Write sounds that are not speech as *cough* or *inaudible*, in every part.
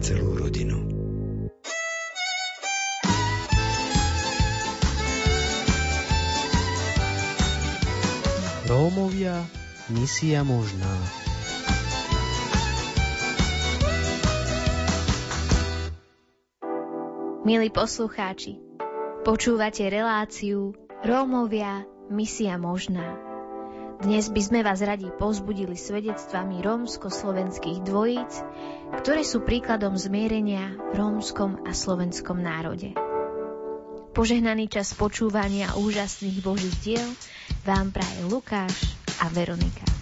pre celú rodinu. Rómovia, misia možná. Milí poslucháči, počúvate reláciu Rómovia, misia možná. Dnes by sme vás radi pozbudili svedectvami rómsko-slovenských dvojíc, ktoré sú príkladom zmierenia v rómskom a slovenskom národe. Požehnaný čas počúvania úžasných božích diel vám praje Lukáš a Veronika.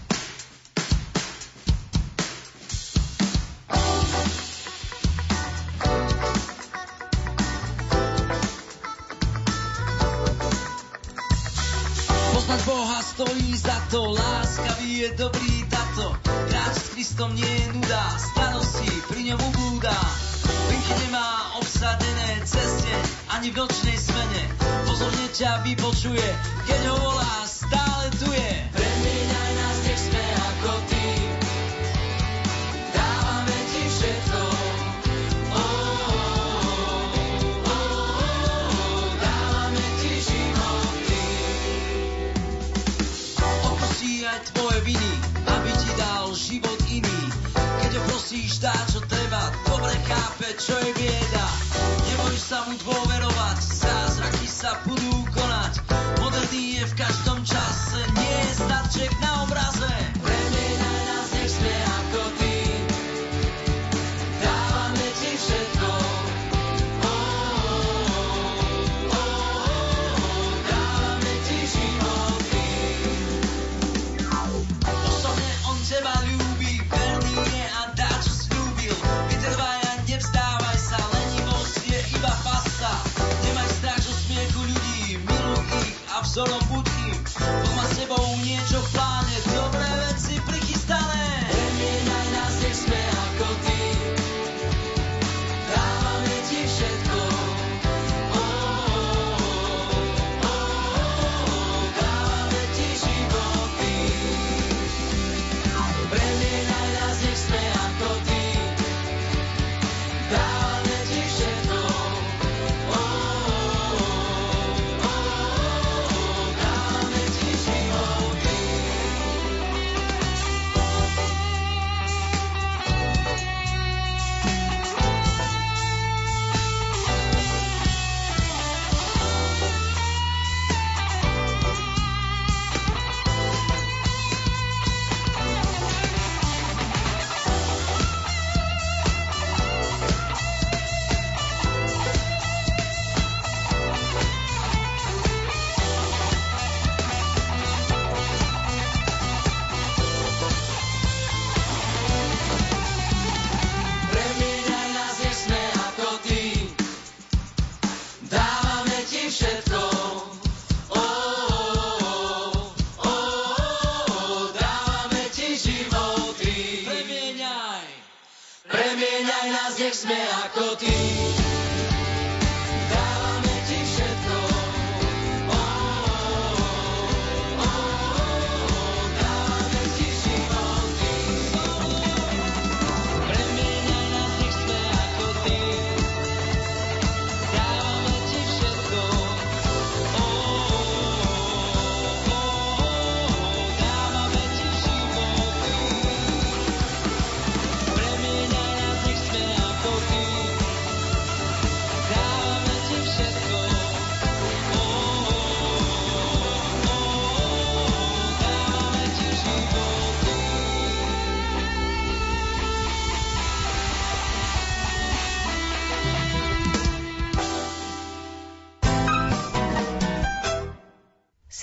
Stojí za to, láskavý je dobrý tato. Kráč s Kristom nie je nuda, starosti pri ňom ubúda. Linky nemá obsadené ceste, ani v nočnej smene. Pozorne ťa vypočuje, keď ho volá, stále tu je. Premieňaj nás, nech sme ako ty. Musíš dať, čo treba, dobre chápe, čo je bieda. Neboj sa mu dôverovať, zázraky sa budú konať. Moderný je v každom čase, nie je starček na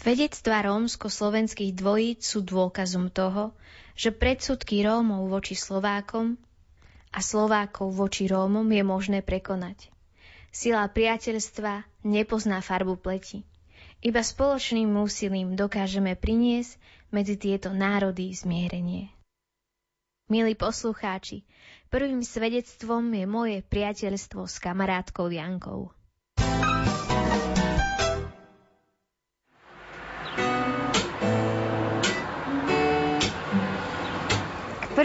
Svedectvá rómsko-slovenských dvojíc sú dôkazom toho, že predsudky Rómov voči Slovákom a Slovákov voči Rómom je možné prekonať. Sila priateľstva nepozná farbu pleti. Iba spoločným úsilím dokážeme priniesť medzi tieto národy zmierenie. Milí poslucháči, prvým svedectvom je moje priateľstvo s kamarátkou Jankou.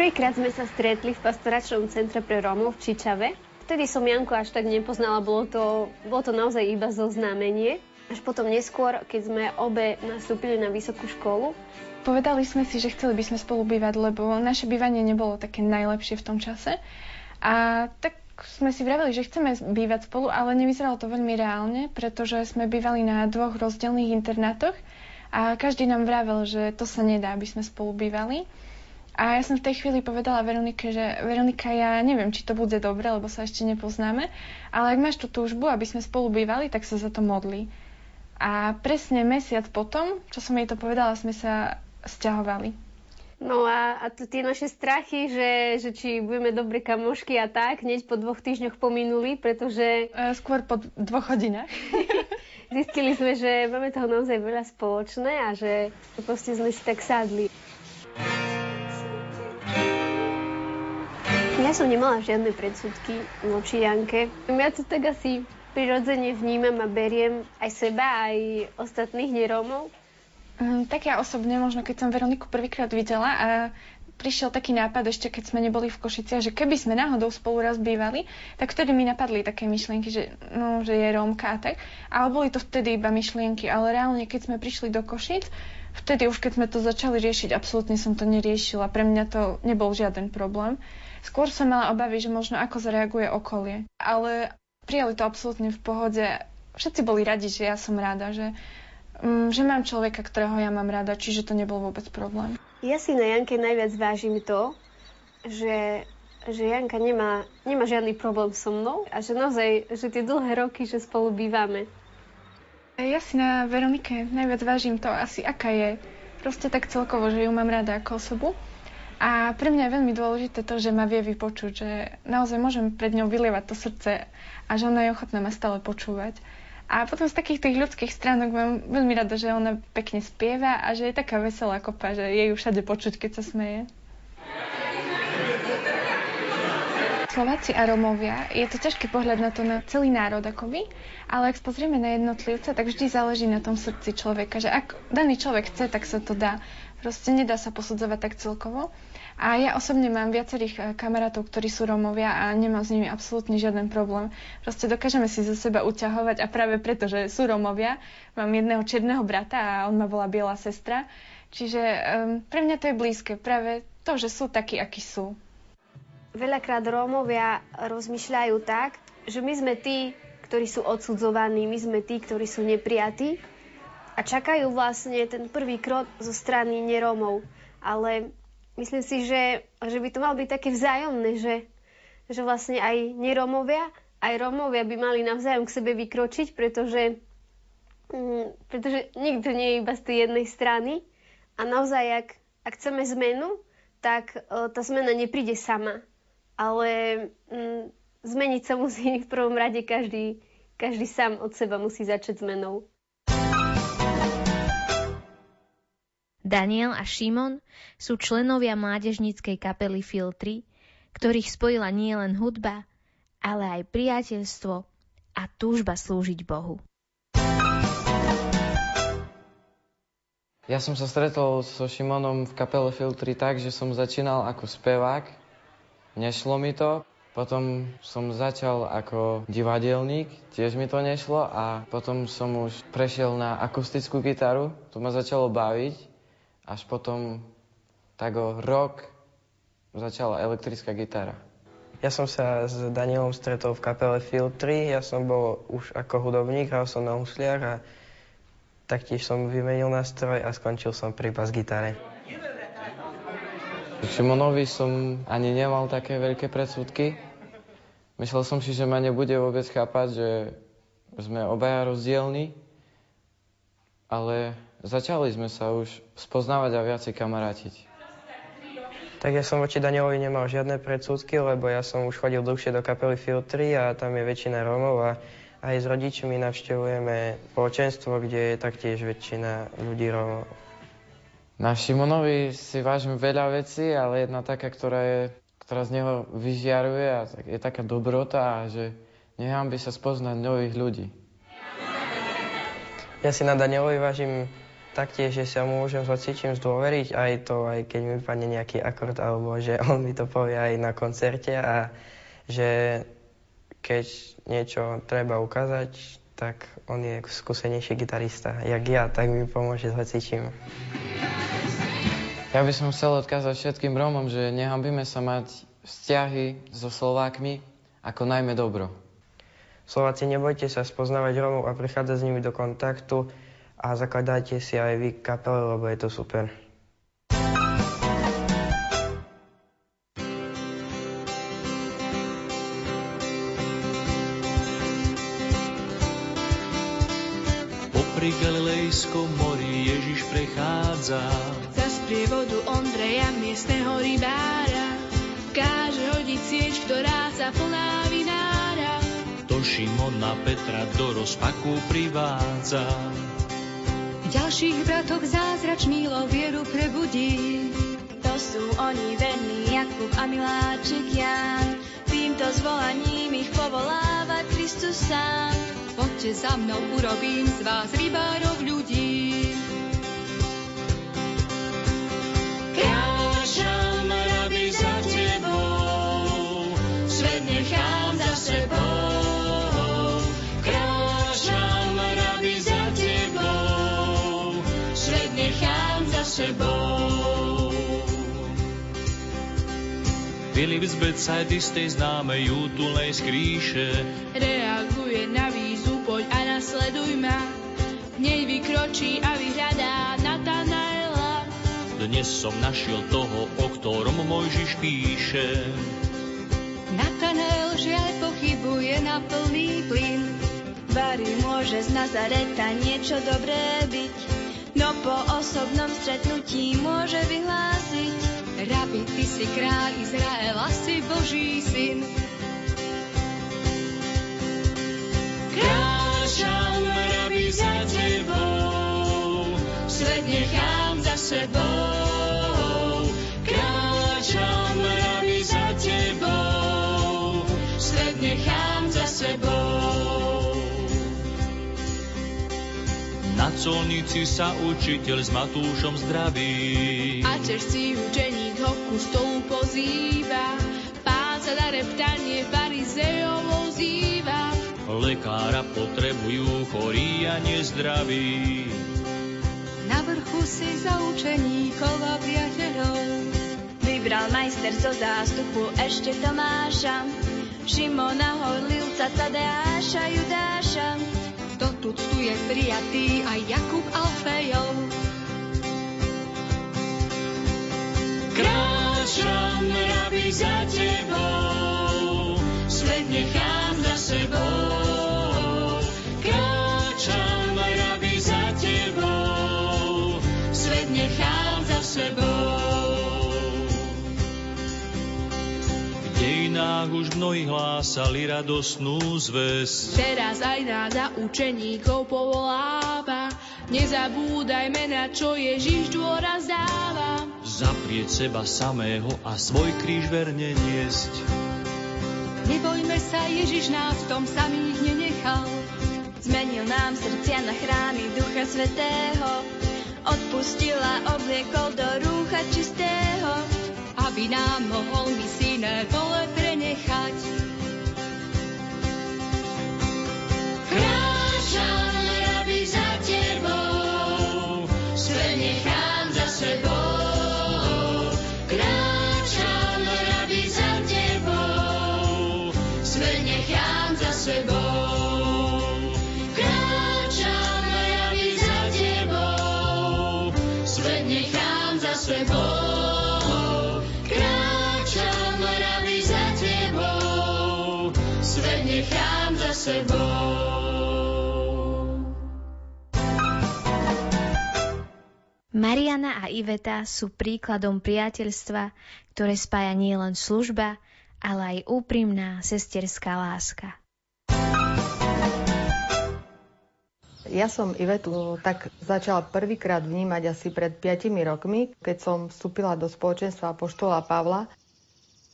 Prvýkrát sme sa stretli v pastoračnom centre pre Rómov v Čičave. Vtedy som Janku až tak nepoznala, bolo to, bolo to naozaj iba zoznámenie. Až potom neskôr, keď sme obe nastúpili na vysokú školu, Povedali sme si, že chceli by sme spolu bývať, lebo naše bývanie nebolo také najlepšie v tom čase. A tak sme si vraveli, že chceme bývať spolu, ale nevyzeralo to veľmi reálne, pretože sme bývali na dvoch rozdielných internátoch a každý nám vravel, že to sa nedá, aby sme spolu bývali. A ja som v tej chvíli povedala Veronike, že Veronika, ja neviem, či to bude dobre, lebo sa ešte nepoznáme, ale ak máš tú túžbu, aby sme spolu bývali, tak sa za to modli. A presne mesiac potom, čo som jej to povedala, sme sa sťahovali. No a, a t- tie naše strachy, že, že či budeme dobre kamošky a tak, hneď po dvoch týždňoch pominuli, pretože E, skôr po dvoch hodinách. *laughs* zistili sme, že máme toho naozaj veľa spoločné a že proste sme si tak sadli. Ja som nemala žiadne predsudky voči Janke. Ja to tak asi prirodzene vnímam a beriem aj seba, aj ostatných nerómov. Mm, tak ja osobne, možno keď som Veroniku prvýkrát videla a prišiel taký nápad ešte, keď sme neboli v Košiciach, že keby sme náhodou spolu raz bývali, tak vtedy mi napadli také myšlienky, že, no, že je Rómka a tak. Ale boli to vtedy iba myšlienky, ale reálne, keď sme prišli do Košic, vtedy už keď sme to začali riešiť, absolútne som to neriešila. Pre mňa to nebol žiaden problém. Skôr som mala obavy, že možno ako zareaguje okolie. Ale prijali to absolútne v pohode. Všetci boli radi, že ja som rada, že, mm, že mám človeka, ktorého ja mám rada, čiže to nebol vôbec problém. Ja si na Janke najviac vážim to, že, že Janka nemá, nemá žiadny problém so mnou a že naozaj, že tie dlhé roky, že spolu bývame. Ja si na Veronike najviac vážim to asi, aká je. Proste tak celkovo, že ju mám rada ako osobu. A pre mňa je veľmi dôležité to, že ma vie vypočuť, že naozaj môžem pred ňou vylievať to srdce a že ona je ochotná ma stále počúvať. A potom z takých tých ľudských stránok mám veľmi rada, že ona pekne spieva a že je taká veselá kopa, že je ju všade počuť, keď sa smeje. Slováci a Romovia, je to ťažký pohľad na to na celý národ akoby, ale ak pozrieme na jednotlivca, tak vždy záleží na tom srdci človeka, že ak daný človek chce, tak sa to dá. Proste nedá sa posudzovať tak celkovo. A ja osobne mám viacerých eh, kamarátov, ktorí sú Rómovia a nemám s nimi absolútne žiaden problém. Proste dokážeme si zo seba uťahovať a práve preto, že sú Rómovia, mám jedného čierneho brata a on ma volá Biela sestra. Čiže um, pre mňa to je blízke. Práve to, že sú takí, akí sú. Veľakrát Rómovia rozmýšľajú tak, že my sme tí, ktorí sú odsudzovaní, my sme tí, ktorí sú neprijatí a čakajú vlastne ten prvý krok zo strany nerómov. Ale myslím si, že, že by to malo byť také vzájomné, že, že vlastne aj nerómovia, aj Rómovia by mali navzájom k sebe vykročiť, pretože, mm, pretože nikto nie je iba z tej jednej strany a naozaj, ak, ak chceme zmenu, tak o, tá zmena nepríde sama. Ale mm, zmeniť sa musí v prvom rade každý, každý sám od seba musí začať zmenou. Daniel a Šimon sú členovia mládežníckej kapely Filtry, ktorých spojila nielen hudba, ale aj priateľstvo a túžba slúžiť Bohu. Ja som sa stretol so Šimonom v kapele Filtry tak, že som začínal ako spevák. Nešlo mi to. Potom som začal ako divadelník, tiež mi to nešlo a potom som už prešiel na akustickú gitaru, to ma začalo baviť. Až potom tak o rok začala elektrická gitara. Ja som sa s Danielom stretol v kapele Filtry, ja som bol už ako hudobník, hral som na husliach a taktiež som vymenil nástroj a skončil som pri bas-gitare. Šimonovi som ani nemal také veľké predsudky. Myslel som si, že ma nebude vôbec chápať, že sme obaja rozdielni, ale začali sme sa už spoznávať a viacej kamarátiť. Tak ja som voči Danielovi nemal žiadne predsudky, lebo ja som už chodil dlhšie do kapely Filtry a tam je väčšina Rómov a aj s rodičmi navštevujeme spoločenstvo, kde je taktiež väčšina ľudí Rómov. Na Šimonovi si vážim veľa vecí, ale jedna taká, ktorá, je, ktorá z neho vyžiaruje a je taká dobrota že nechám by sa spoznať nových ľudí. Ja si na Danielovi vážim taktiež, že sa môžem s hocičím zdôveriť, aj to, aj keď mi padne nejaký akord, alebo že *laughs* on mi to povie aj na koncerte a že keď niečo treba ukázať, tak on je skúsenejší gitarista, jak ja, tak mi pomôže s hocičím. Ja by som chcel odkázať všetkým Rómom, že nehambíme sa mať vzťahy so Slovákmi ako najmä dobro. Slováci, nebojte sa spoznávať Rómov a prichádzať s nimi do kontaktu a zakladajte si aj vy kapelu, lebo je to super. Popri Galilejskom mori Ježiš prechádza. Za sprievodu Ondreja, miestneho rybára, káže hodiť sieť, ktorá sa plná vinára. To Šimona Petra do rozpaku privádza. Ďalších bratov zázrač milo vieru prebudí. To sú oni verní, Jakub a Miláčik Jan. Týmto zvolaním ich povoláva Kristus sám. Poďte za mnou, urobím z vás rybárov ľudí. Sebou. Filip z Betsajdy z tej známej útulnej skríše Reaguje na výzvu, poď a nasleduj ma. Nej vykročí a vyhľadá Natanaela. Dnes som našiel toho, o ktorom Mojžiš píše. Natanael žiaľ pochybuje na plný plyn. Vary môže z Nazareta niečo dobré byť, no po osobnom stretnutí môže vyhlásiť. Rabi, ty si kráľ Izraela, si Boží syn. Kráčam, rabi, za tebou, svet nechám za sebou. Colnici sa učiteľ s Matúšom zdraví. A čerstvý učeník ho ku stolu pozýva. Pán sa na reptanie farizejov ozýva. Lekára potrebujú chorí a nezdraví. Na vrchu si za učeníkov a priateľov. Vybral majster zo zástupu ešte Tomáša, Šimona Horlivca, Tadeáša, Judáša. Tu je prijatý aj Jakub Alfejov. Kráčam, rabi, za tebou, svet nechám za sebou. Dejinách už mnohí hlásali radosnú zväz. Teraz aj nás za učeníkov povoláva. Nezabúdajme na čo Ježiš dôraz dáva. Zaprieť seba samého a svoj kríž verne niesť. Nebojme sa, Ježiš nás v tom samých nenechal. Zmenil nám srdcia na chrámy Ducha Svetého, odpustil a obliekol do rúcha čistého, aby nám mohol misijné pole prenechať. Kráčam, rabi, za tebou, nechám za sebou. Kráčam, rabi, za tebou, nechám za sebou. Mariana a Iveta sú príkladom priateľstva, ktoré spája nielen služba, ale aj úprimná sesterská láska. Ja som Ivetu tak začala prvýkrát vnímať asi pred 5 rokmi, keď som vstúpila do spoločenstva Poštola Pavla.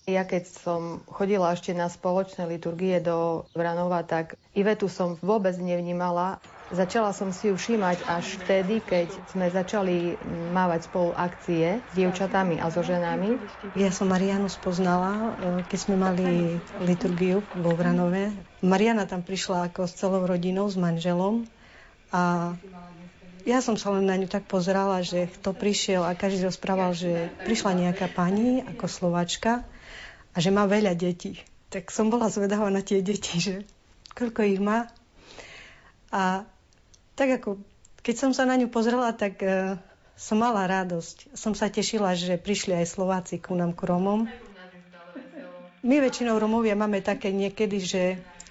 Ja keď som chodila ešte na spoločné liturgie do Vranova, tak Ivetu som vôbec nevnímala. Začala som si ju všímať až vtedy, keď sme začali mávať spolu akcie s dievčatami a so ženami. Ja som Marianu spoznala, e, keď sme mali liturgiu vo Vranove. Mariana tam prišla ako s celou rodinou, s manželom a ja som sa len na ňu tak pozerala, že kto prišiel a každý rozprával, že prišla nejaká pani ako Slovačka a že má veľa detí. Tak som bola zvedavá na tie deti, že koľko ich má. A tak ako, keď som sa na ňu pozrela, tak uh, som mala radosť. Som sa tešila, že prišli aj Slováci ku nám, k Romom. My väčšinou Romovia máme také niekedy, že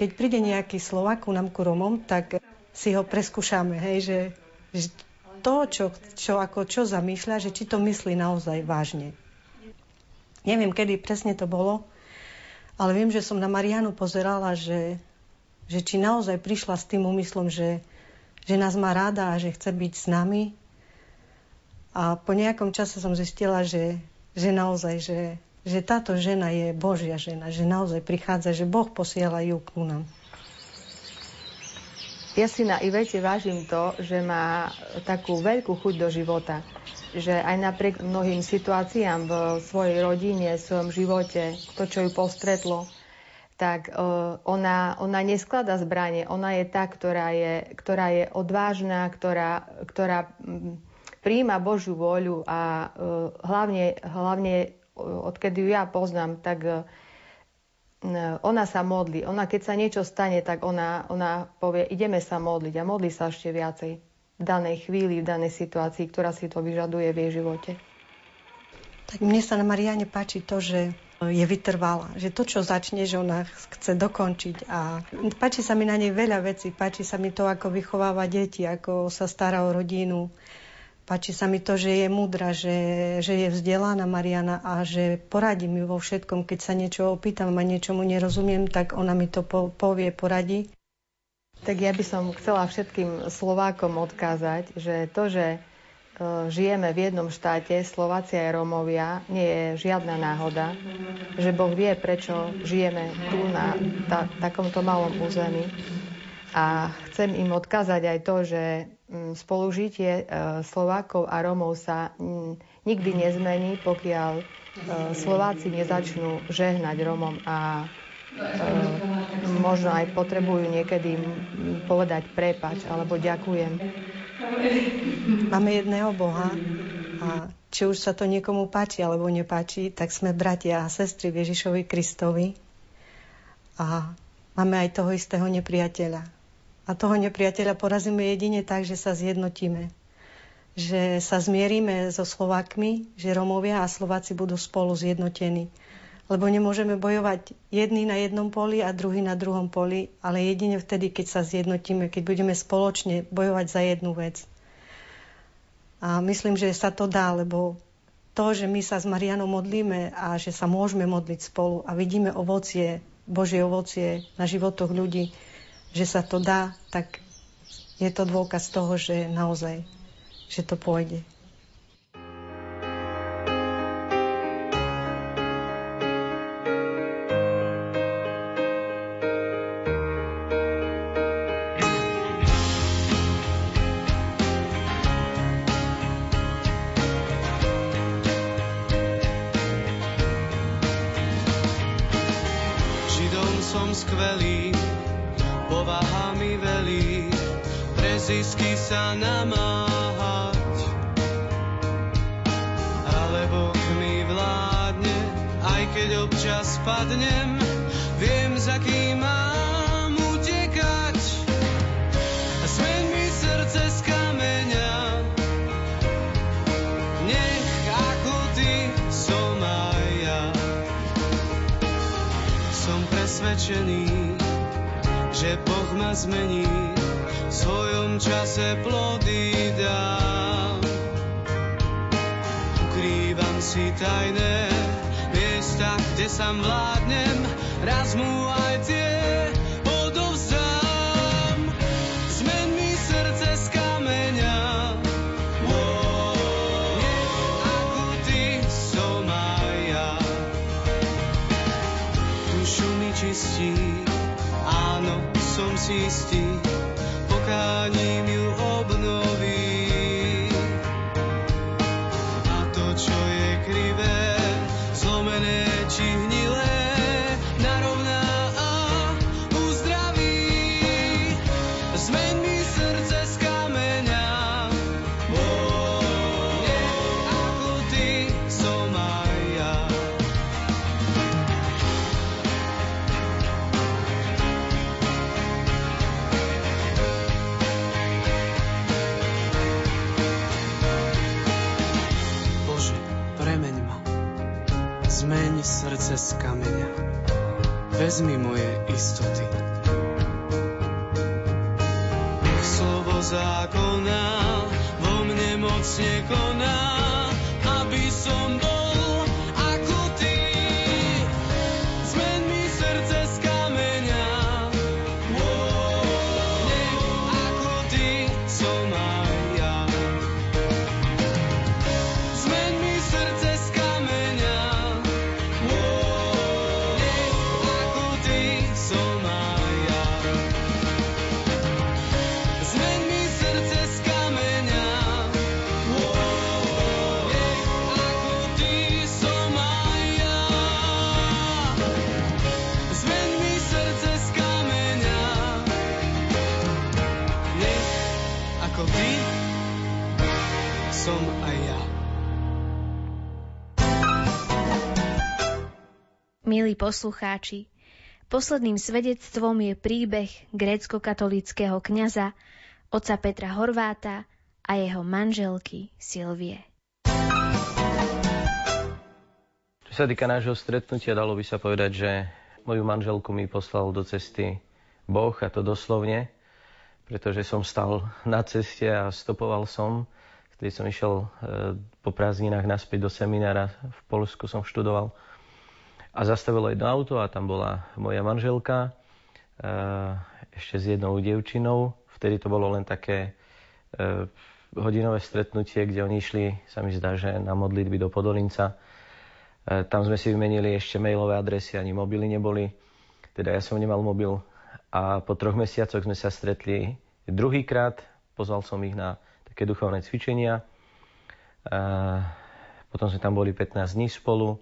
keď príde nejaký Slovák ku nám, ku Romom, tak si ho preskúšame, hej, že, že to, čo, čo, ako, čo zamýšľa, že či to myslí naozaj vážne. Neviem, kedy presne to bolo, ale viem, že som na Marianu pozerala, že, že či naozaj prišla s tým úmyslom, že, že nás má rada a že chce byť s nami. A po nejakom čase som zistila, že, že naozaj, že, že táto žena je Božia žena, že naozaj prichádza, že Boh posiela ju k nám. Ja si na Ivete vážim to, že má takú veľkú chuť do života že aj napriek mnohým situáciám v svojej rodine, v svojom živote, to, čo ju postretlo, tak uh, ona, ona nesklada zbranie. Ona je tá, ktorá je, ktorá je odvážna, ktorá, ktorá príjima Božiu voľu a uh, hlavne, hlavne uh, odkedy ju ja poznám, tak ona sa modlí. Ona, keď sa niečo stane, tak ona, ona povie, ideme sa modliť a modlí sa ešte viacej v danej chvíli, v danej situácii, ktorá si to vyžaduje v jej živote. Tak mne sa na Mariane páči to, že je vytrvalá, že to, čo začne, že ona chce dokončiť a páči sa mi na nej veľa vecí, páči sa mi to, ako vychováva deti, ako sa stará o rodinu, páči sa mi to, že je múdra, že, že je vzdelaná Mariana a že poradí mi vo všetkom, keď sa niečo opýtam a niečomu nerozumiem, tak ona mi to po, povie, poradí. Tak ja by som chcela všetkým Slovákom odkázať, že to, že e, žijeme v jednom štáte, Slovácia a Rómovia, nie je žiadna náhoda, že Boh vie, prečo žijeme tu na ta, takomto malom území. A chcem im odkázať aj to, že mm, spolužitie e, Slovákov a Rómov sa mm, nikdy nezmení, pokiaľ e, Slováci nezačnú žehnať Rómom a možno aj potrebujú niekedy povedať prepač alebo ďakujem. Máme jedného Boha a či už sa to niekomu páči alebo nepáči, tak sme bratia a sestry Ježišovi Kristovi a máme aj toho istého nepriateľa. A toho nepriateľa porazíme jedine tak, že sa zjednotíme. Že sa zmierime so Slovákmi, že Romovia a Slováci budú spolu zjednotení lebo nemôžeme bojovať jedný na jednom poli a druhý na druhom poli, ale jedine vtedy, keď sa zjednotíme, keď budeme spoločne bojovať za jednu vec. A myslím, že sa to dá, lebo to, že my sa s Marianou modlíme a že sa môžeme modliť spolu a vidíme ovocie, Božie ovocie na životoch ľudí, že sa to dá, tak je to dôkaz toho, že naozaj, že to pôjde. skvelý, povaha mi velí, pre zisky sa namáhať. Ale Boh mi vládne, aj keď občas padnem, presvedčený, že Boh ma zmení, v svojom čase plody dám. Ukrývam si tajné miesta, kde sám vládnem, raz mu aj ty Zákona vo mne mocne koná, aby som bol Milí poslucháči, posledným svedectvom je príbeh grécko-katolického kňaza oca Petra Horváta a jeho manželky Silvie. Čo sa týka nášho stretnutia, dalo by sa povedať, že moju manželku mi poslal do cesty Boh, a to doslovne, pretože som stal na ceste a stopoval som. Vtedy som išiel e, po prázdninách naspäť do seminára. V Polsku som študoval a zastavilo jedno auto a tam bola moja manželka e, ešte s jednou dievčinou. Vtedy to bolo len také e, hodinové stretnutie, kde oni išli, sa mi zdá, že na modlitby do Podolinca. E, tam sme si vymenili ešte mailové adresy, ani mobily neboli. Teda ja som nemal mobil. A po troch mesiacoch sme sa stretli druhýkrát. Pozval som ich na také duchovné cvičenia. Potom sme tam boli 15 dní spolu.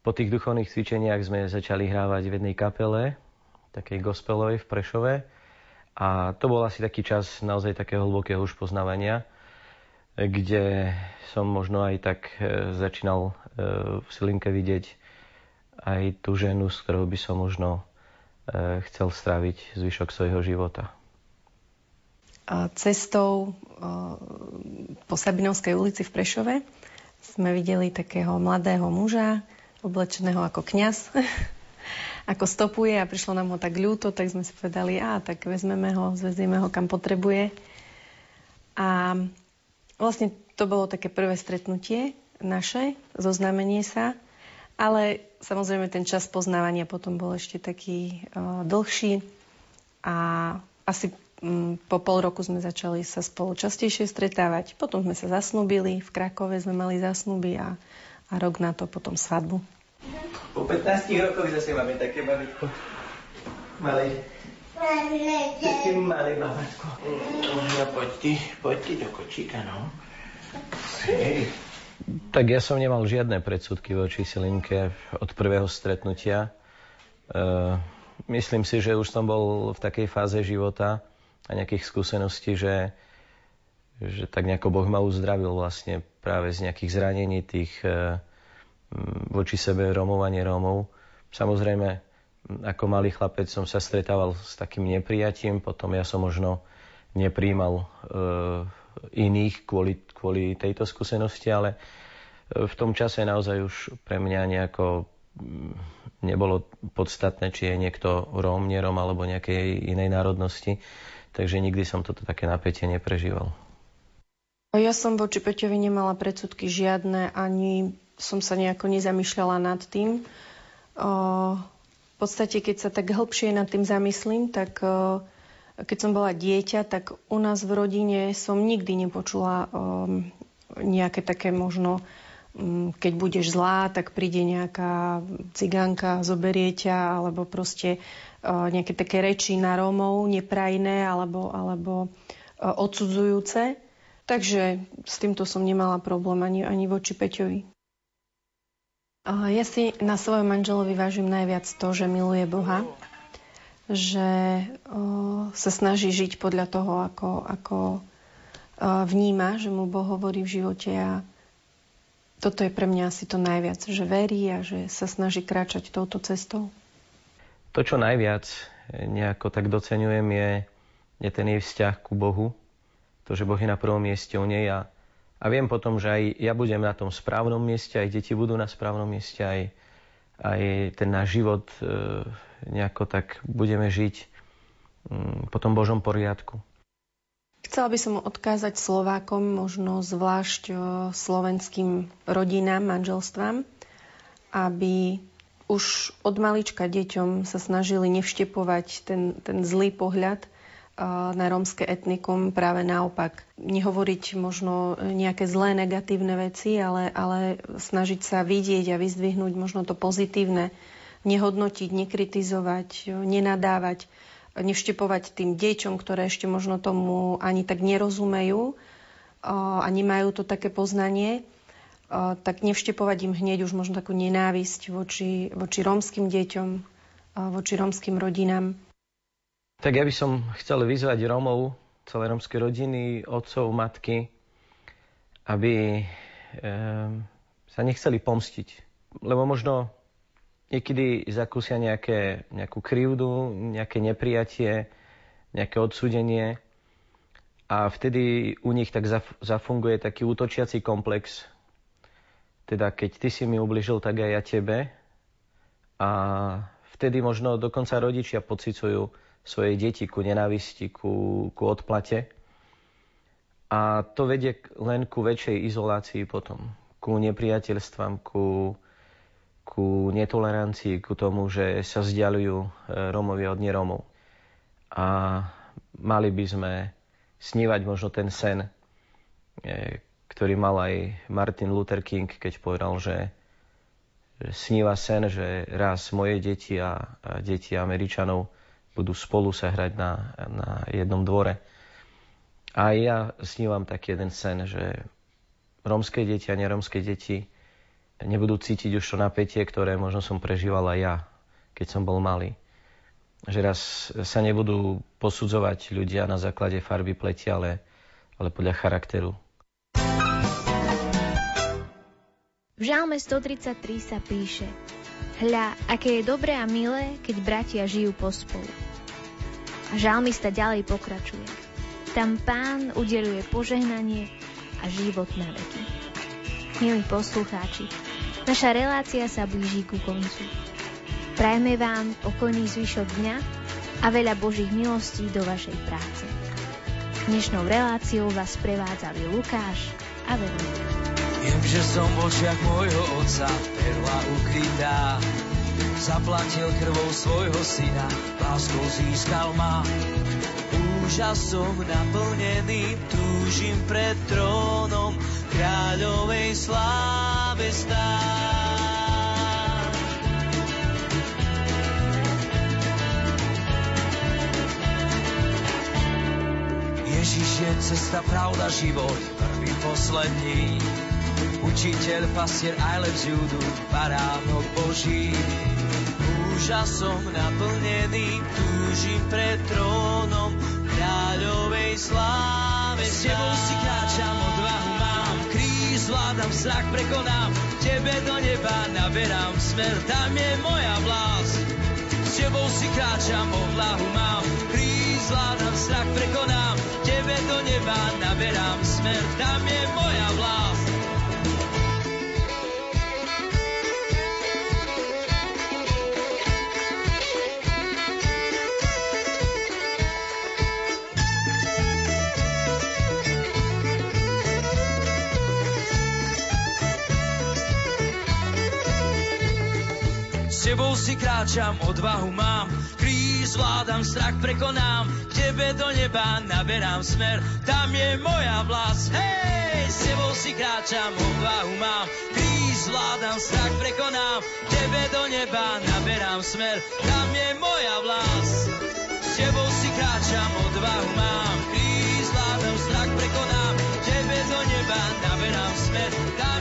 Po tých duchovných cvičeniach sme začali hrávať v jednej kapele, takej gospelovej v Prešove. A to bol asi taký čas naozaj takého hlbokého už poznávania, kde som možno aj tak e, začínal e, v Silinke vidieť aj tú ženu, s ktorou by som možno e, chcel stráviť zvyšok svojho života. Cestou po Sabinovskej ulici v Prešove sme videli takého mladého muža, oblečeného ako kňaz, *laughs* ako stopuje a prišlo nám ho tak ľúto, tak sme si povedali, a tak vezmeme ho, zvezieme ho kam potrebuje. A vlastne to bolo také prvé stretnutie naše, zoznamenie sa, ale samozrejme ten čas poznávania potom bol ešte taký uh, dlhší a asi um, po pol roku sme začali sa spolu častejšie stretávať. Potom sme sa zasnúbili, v Krakove sme mali zasnúby a a rok na to potom svadbu. Po 15 rokoch zase máme také babetko. Malé. Také malé babatko. No poď ty, poď ty do kočíka, no. Hej. Tak ja som nemal žiadne predsudky voči Silinke od prvého stretnutia. E, myslím si, že už som bol v takej fáze života a nejakých skúseností, že, že tak nejako Boh ma uzdravil vlastne práve z nejakých zranení tých e, voči sebe Rómov a. Samozrejme, ako malý chlapec som sa stretával s takým neprijatím, potom ja som možno nepríjmal e, iných kvôli, kvôli tejto skúsenosti, ale e, v tom čase naozaj už pre mňa nejako nebolo podstatné, či je niekto Róm, neróm alebo nejakej inej národnosti. Takže nikdy som toto také napätie neprežíval. Ja som voči Peťovi nemala predsudky žiadne, ani som sa nejako nezamýšľala nad tým. V podstate, keď sa tak hĺbšie nad tým zamyslím, tak keď som bola dieťa, tak u nás v rodine som nikdy nepočula nejaké také možno, keď budeš zlá, tak príde nejaká cigánka, zoberie ťa, alebo proste nejaké také reči na Rómov, neprajné alebo, alebo odsudzujúce. Takže s týmto som nemala problém ani, ani voči Peťovi. Ja si na svojom manželovi vážim najviac to, že miluje Boha, že sa snaží žiť podľa toho, ako, ako vníma, že mu Boh hovorí v živote a toto je pre mňa asi to najviac, že verí a že sa snaží kráčať touto cestou. To, čo najviac nejako tak doceňujem, je, je ten jej vzťah ku Bohu, to, že Boh je na prvom mieste u nej a, A viem potom, že aj ja budem na tom správnom mieste, aj deti budú na správnom mieste, aj, aj ten náš život e, nejako tak budeme žiť mm, po tom Božom poriadku. Chcela by som odkázať Slovákom, možno zvlášť e, slovenským rodinám, manželstvám, aby už od malička deťom sa snažili nevštepovať ten, ten zlý pohľad na rómske etnikum práve naopak. Nehovoriť možno nejaké zlé, negatívne veci, ale, ale snažiť sa vidieť a vyzdvihnúť možno to pozitívne, nehodnotiť, nekritizovať, nenadávať, nevštepovať tým deťom, ktoré ešte možno tomu ani tak nerozumejú a nemajú to také poznanie, tak nevštepovať im hneď už možno takú nenávisť voči, voči rómskym deťom, voči rómskym rodinám. Tak ja by som chcel vyzvať Rómov, celé rómske rodiny, otcov, matky, aby e, sa nechceli pomstiť. Lebo možno niekedy zakúsia nejaké, nejakú krivdu, nejaké neprijatie, nejaké odsúdenie a vtedy u nich tak zafunguje taký útočiaci komplex. Teda keď ty si mi ubližil, tak aj ja tebe. A vtedy možno dokonca rodičia pocicujú, svoje deti ku nenávisti, ku, ku odplate. A to vedie len ku väčšej izolácii potom, ku nepriateľstvám, ku, ku netolerancii, ku tomu, že sa vzdialujú e, Rómovia od neromov. A mali by sme snívať možno ten sen, e, ktorý mal aj Martin Luther King, keď povedal, že sníva sen, že raz moje deti a deti Američanov budú spolu sa hrať na, na jednom dvore. A ja snívam taký jeden sen, že rómske deti a nerómske deti nebudú cítiť už to napätie, ktoré možno som prežíval aj ja, keď som bol malý. Že raz sa nebudú posudzovať ľudia na základe farby pleti, ale, ale podľa charakteru. V Žálme 133 sa píše Hľa, aké je dobré a milé, keď bratia žijú pospolu. A žalmista ďalej pokračuje. Tam pán udeluje požehnanie a život na veky. Milí poslucháči, naša relácia sa blíži ku koncu. Prajme vám pokojný zvyšok dňa a veľa Božích milostí do vašej práce. Dnešnou reláciou vás prevádzali Lukáš a Veronika. Viem, že som v očiach môjho otca perla ukrytá. Zaplatil krvou svojho syna, láskou získal ma. Úžasom naplnený, túžim pred trónom kráľovej sláve stáť. Ježiš je cesta, pravda, život, prvý, posledný Učiteľ, pastier, I loves you, baránok Boží. Úžasom naplnený, túžim pred trónom kráľovej sláve. S tebou si kráčam, odvahu mám, kríž zvládam, strach prekonám, tebe do neba naberám smer, tam je moja vlast. S tebou si kráčam, odvahu mám, kríž zvládam, strach prekonám, tebe do neba naberám smer, tam je moja vlast. Tebou si kráčam, odvahu mám, kríž zvládam, strach prekonám, k tebe do neba naberám smer, tam je moja vlast. Hej, s tebou si kráčam, odvahu mám, kríž zvládam, strach prekonám, k tebe do neba naberám smer, tam je moja vlast. S tebou si kráčam, odvahu mám, kríž zvládam, strach prekonám, k tebe do neba naberám smer, tam.